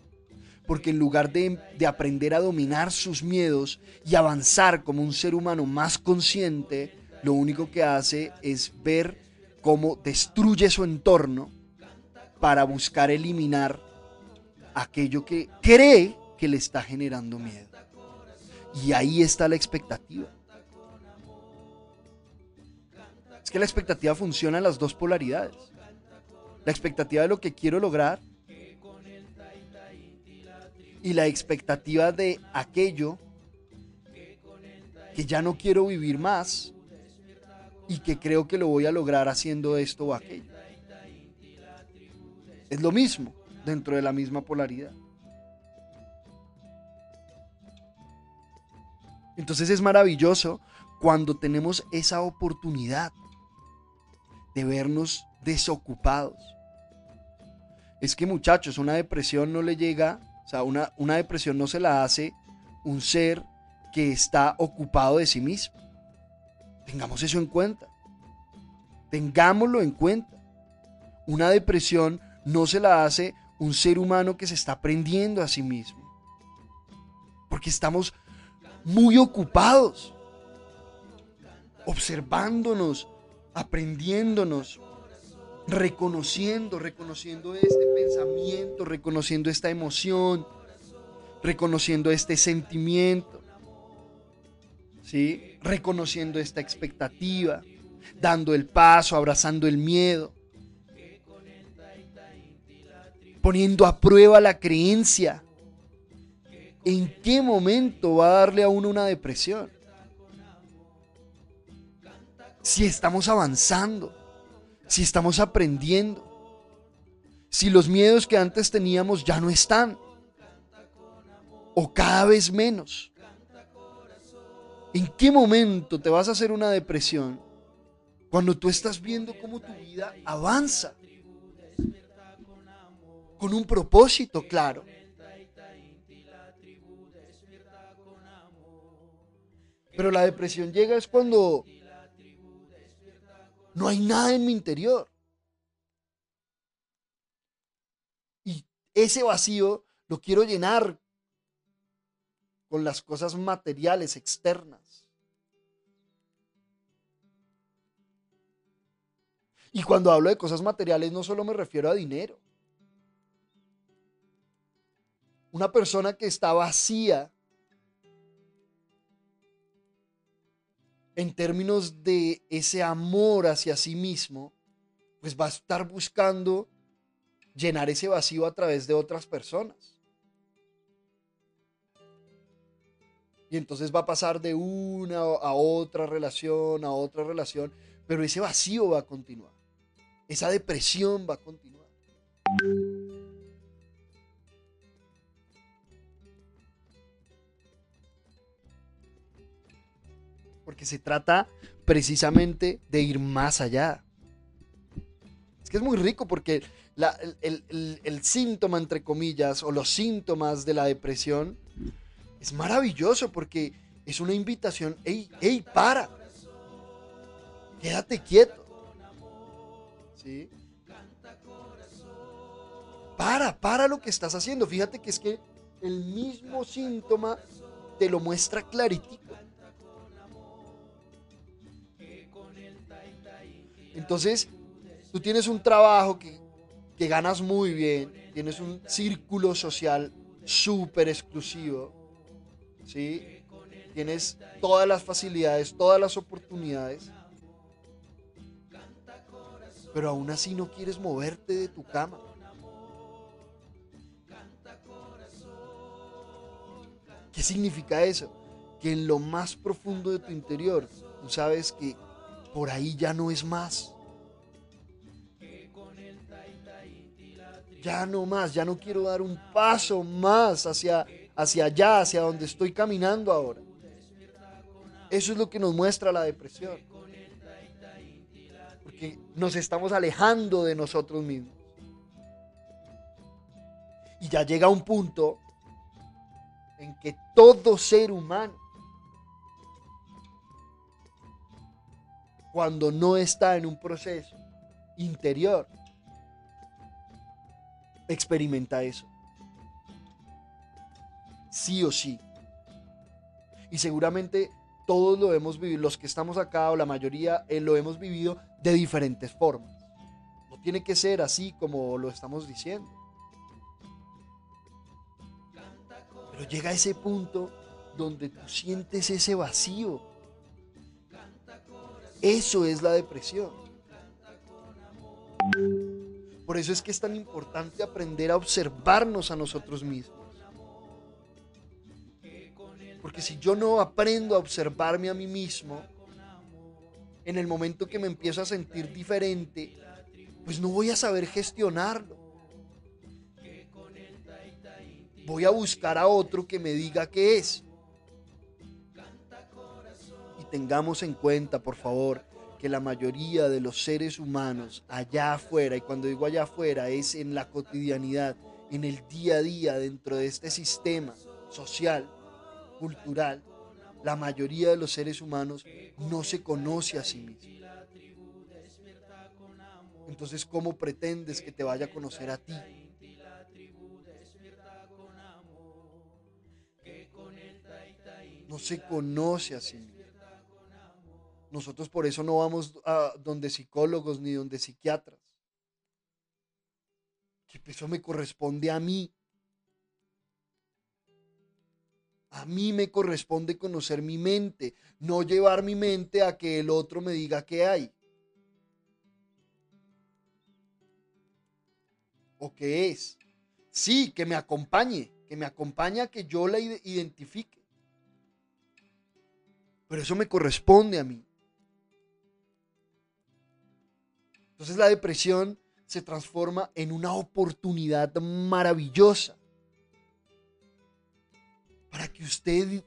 A: Porque en lugar de, aprender a dominar sus miedos y avanzar como un ser humano más consciente, lo único que hace es ver cómo destruye su entorno para buscar eliminar aquello que cree que le está generando miedo. Y ahí está la expectativa. Es que la expectativa funciona en las dos polaridades. La expectativa de lo que quiero lograr y la expectativa de aquello que ya no quiero vivir más y que creo que lo voy a lograr haciendo esto o aquello. Es lo mismo dentro de la misma polaridad. Entonces es maravilloso cuando tenemos esa oportunidad de vernos desocupados. Es que muchachos, una depresión no le llega, o sea, una, una depresión no se la hace un ser que está ocupado de sí mismo. Tengamos eso en cuenta. Tengámoslo en cuenta. Una depresión no se la hace un ser humano que se está aprendiendo a sí mismo. Porque estamos muy ocupados, observándonos, aprendiéndonos, reconociendo, reconociendo este pensamiento, reconociendo esta emoción, reconociendo este sentimiento, ¿sí? reconociendo esta expectativa, dando el paso, abrazando el miedo, poniendo a prueba la creencia ¿en qué momento va a darle a uno una depresión? Si estamos avanzando, si estamos aprendiendo, si los miedos que antes teníamos ya no están, o cada vez menos. ¿En qué momento te vas a hacer una depresión? Cuando tú estás viendo cómo tu vida avanza. Con un propósito claro. Pero la depresión llega es cuando no hay nada en mi interior. Y ese vacío lo quiero llenar con las cosas materiales externas. Y cuando hablo de cosas materiales no solo me refiero a dinero. Una persona que está vacía en términos de ese amor hacia sí mismo, pues va a estar buscando llenar ese vacío a través de otras personas. Y entonces va a pasar de una a otra relación, a otra relación, pero ese vacío va a continuar. Esa depresión va a continuar. Porque se trata precisamente de ir más allá. Es que es muy rico porque el, síntoma, entre comillas, o los síntomas de la depresión es maravilloso porque es una invitación, hey, hey, para, quédate quieto. ¿Sí? Para, para lo que estás haciendo. Fíjate que es que el mismo síntoma te lo muestra claritico. Entonces, tú tienes un trabajo que, que ganas muy bien, tienes un círculo social súper exclusivo, ¿sí? Tienes todas las facilidades, todas las oportunidades, pero aún así no quieres moverte de tu cama. ¿Qué significa eso? Que en lo más profundo de tu interior, tú sabes que por ahí ya no es más. Ya no más, ya no quiero dar un paso más hacia, hacia allá, hacia donde estoy caminando ahora. Eso es lo que nos muestra la depresión porque nos estamos alejando de nosotros mismos. Y ya llega un punto en que todo ser humano, cuando no está en un proceso interior, experimenta eso. Sí o sí. Y seguramente todos lo hemos vivido, los que estamos acá o la mayoría eh, lo hemos vivido de diferentes formas. No tiene que ser así como lo estamos diciendo. Pero llega ese punto donde tú sientes ese vacío. Eso es la depresión. Por eso es que es tan importante aprender a observarnos a nosotros mismos. Porque si yo no aprendo a observarme a mí mismo, en el momento que me empiezo a sentir diferente, pues no voy a saber gestionarlo. Voy a buscar a otro que me diga qué es. Tengamos en cuenta, por favor, que la mayoría de los seres humanos allá afuera, y cuando digo allá afuera es en la cotidianidad, en el día a día dentro de este sistema social, cultural, la mayoría de los seres humanos no se conoce a sí mismo. Entonces, ¿cómo pretendes que te vaya a conocer a ti? No se conoce a sí mismo. Nosotros por eso no vamos a donde psicólogos ni donde psiquiatras. Eso me corresponde a mí. A mí me corresponde conocer mi mente, no llevar mi mente a que el otro me diga qué hay. ¿O qué es? Sí, que me acompañe, que me acompañe a que yo la identifique. Pero eso me corresponde a mí. Entonces la depresión se transforma en una oportunidad maravillosa para que usted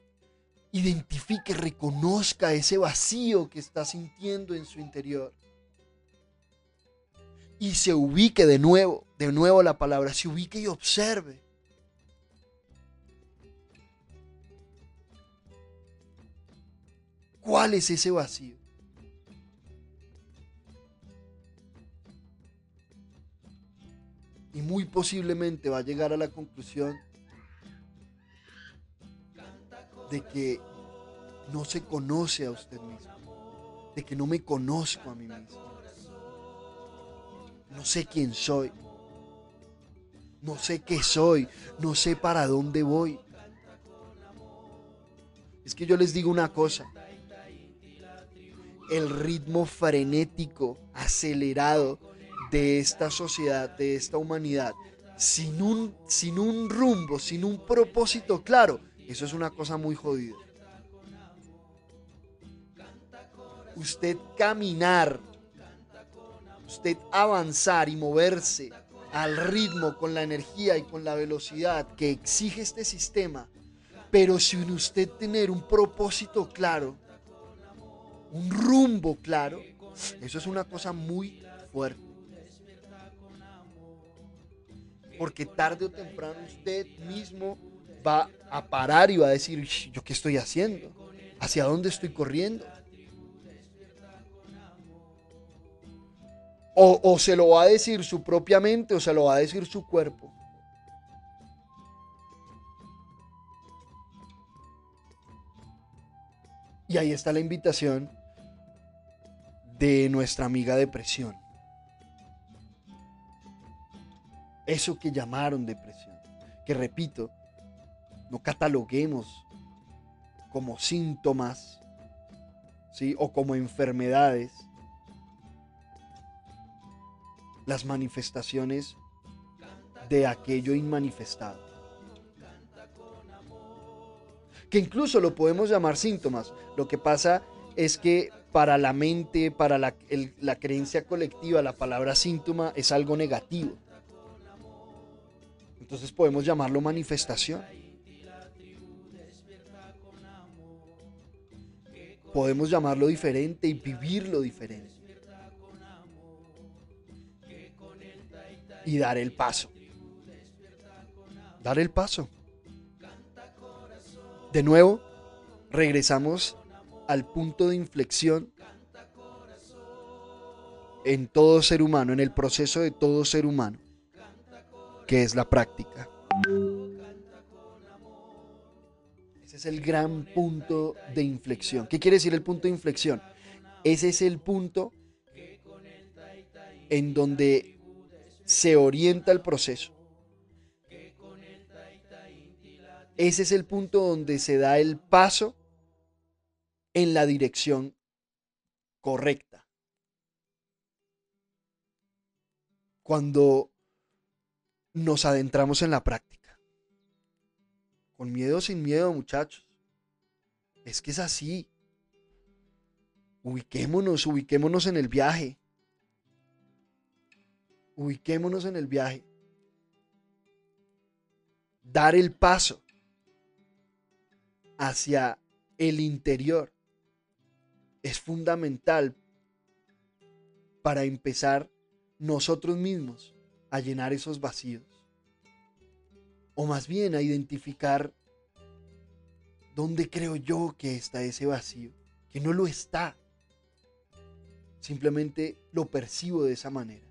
A: identifique, reconozca ese vacío que está sintiendo en su interior. Y se ubique de nuevo, de nuevo la palabra, se ubique y observe. ¿Cuál es ese vacío? Posiblemente va a llegar a la conclusión de que no se conoce a usted mismo, de que no me conozco a mí mismo. No sé quién soy, no sé qué soy, no sé para dónde voy. Es que yo les digo una cosa, el ritmo frenético, acelerado de esta sociedad, de esta humanidad, sin un, sin un rumbo, sin un propósito claro, eso es una cosa muy jodida. Usted caminar, usted avanzar y moverse al ritmo, con la energía y con la velocidad que exige este sistema, pero sin usted tener un propósito claro, un rumbo claro, eso es una cosa muy fuerte. porque tarde o temprano usted mismo va a parar y va a decir, ¿yo qué estoy haciendo? ¿Hacia dónde estoy corriendo? O, se lo va a decir su propia mente o se lo va a decir su cuerpo. Y ahí está la invitación de nuestra amiga depresión. Eso que llamaron depresión. Que repito, no cataloguemos como síntomas ¿sí? o como enfermedades las manifestaciones de aquello inmanifestado. Que incluso lo podemos llamar síntomas. Lo que pasa es que para la mente, para la, la creencia colectiva, la palabra síntoma es algo negativo. Entonces podemos llamarlo manifestación. Podemos llamarlo diferente y vivirlo diferente. Y dar el paso. Dar el paso. De nuevo, regresamos al punto de inflexión en todo ser humano, en el proceso de todo ser humano, que es la práctica. Ese es el gran punto de inflexión. ¿Qué quiere decir el punto de inflexión? Ese es el punto en donde se orienta el proceso. Ese es el punto donde se da el paso en la dirección correcta. Cuando nos adentramos en la práctica. Con miedo o sin miedo, muchachos. Es que es así. Ubiquémonos, ubiquémonos en el viaje. Ubiquémonos en el viaje. Dar el paso hacia el interior es fundamental para empezar nosotros mismos a llenar esos vacíos. O más bien a identificar dónde creo yo que está ese vacío, que no lo está. Simplemente lo percibo de esa manera.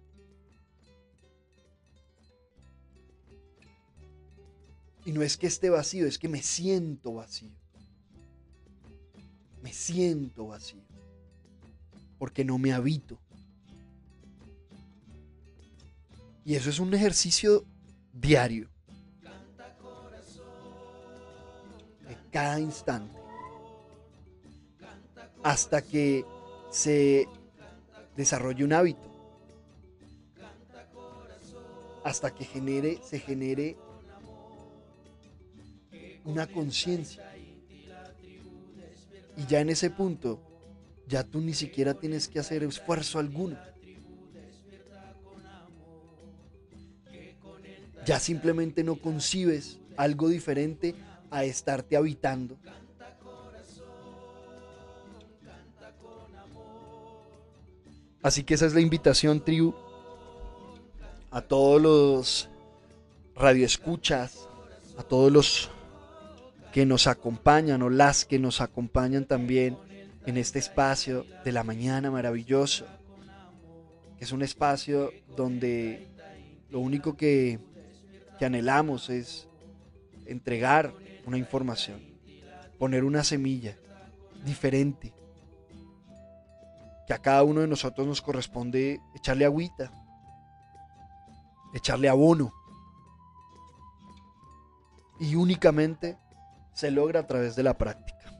A: Y no es que esté vacío, es que me siento vacío. Me siento vacío. Porque no me habito. Y eso es un ejercicio diario. Cada instante. Hasta que se desarrolle un hábito. Hasta que genere, se genere una conciencia. Y ya en ese punto, ya tú ni siquiera tienes que hacer esfuerzo alguno. Ya simplemente no concibes algo diferente a estarte habitando. Así que esa es la invitación, tribu, a todos los radioescuchas, a todos los que nos acompañan o las que nos acompañan también en este espacio de la mañana maravilloso, que es un espacio donde lo único que, que anhelamos es entregar una información, poner una semilla diferente, que a cada uno de nosotros nos corresponde echarle agüita, echarle abono. Y únicamente se logra a través de la práctica.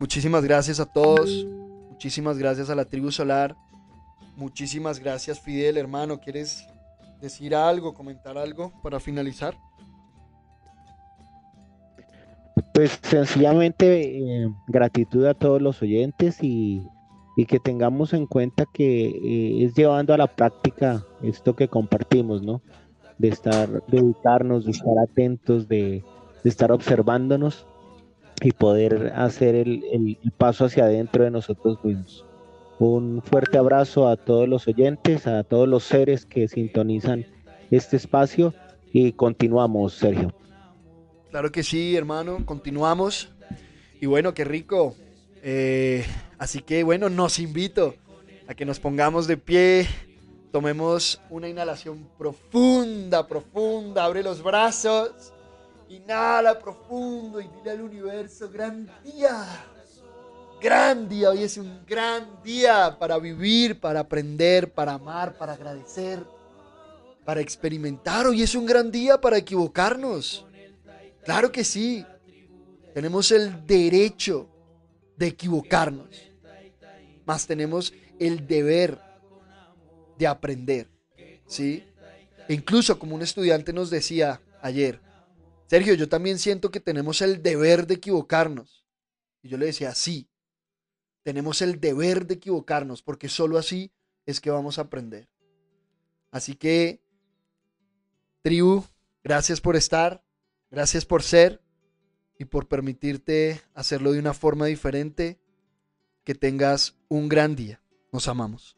A: Muchísimas gracias a todos, muchísimas gracias a la tribu solar, muchísimas gracias Fidel, hermano, ¿quieres decir algo, comentar algo para finalizar?
B: Pues sencillamente eh, gratitud a todos los oyentes y, que tengamos en cuenta que eh, es llevando a la práctica esto que compartimos, ¿no? De estar, de educarnos, de estar atentos, de, estar observándonos y poder hacer el, el, paso hacia adentro de nosotros mismos. Un fuerte abrazo a todos los oyentes, a todos los seres que sintonizan este espacio y continuamos, Sergio.
A: Claro que sí, hermano, continuamos. Y bueno, qué rico. Eh, así que bueno, nos invito a que nos pongamos de pie, tomemos una inhalación profunda, profunda, abre los brazos Inhala profundo y dile al universo, gran día. gran día, hoy es un gran día para vivir, para aprender, para amar, para agradecer, para experimentar. Hoy es un gran día para equivocarnos. Claro que sí. Tenemos el derecho de equivocarnos, más tenemos el deber de aprender, ¿sí? E incluso como un estudiante nos decía ayer, Sergio, yo también siento que tenemos el deber de equivocarnos. Y yo le decía, sí, tenemos el deber de equivocarnos, porque solo así es que vamos a aprender. Así que, tribu, gracias por estar, gracias por ser y por permitirte hacerlo de una forma diferente. Que tengas un gran día. Nos amamos.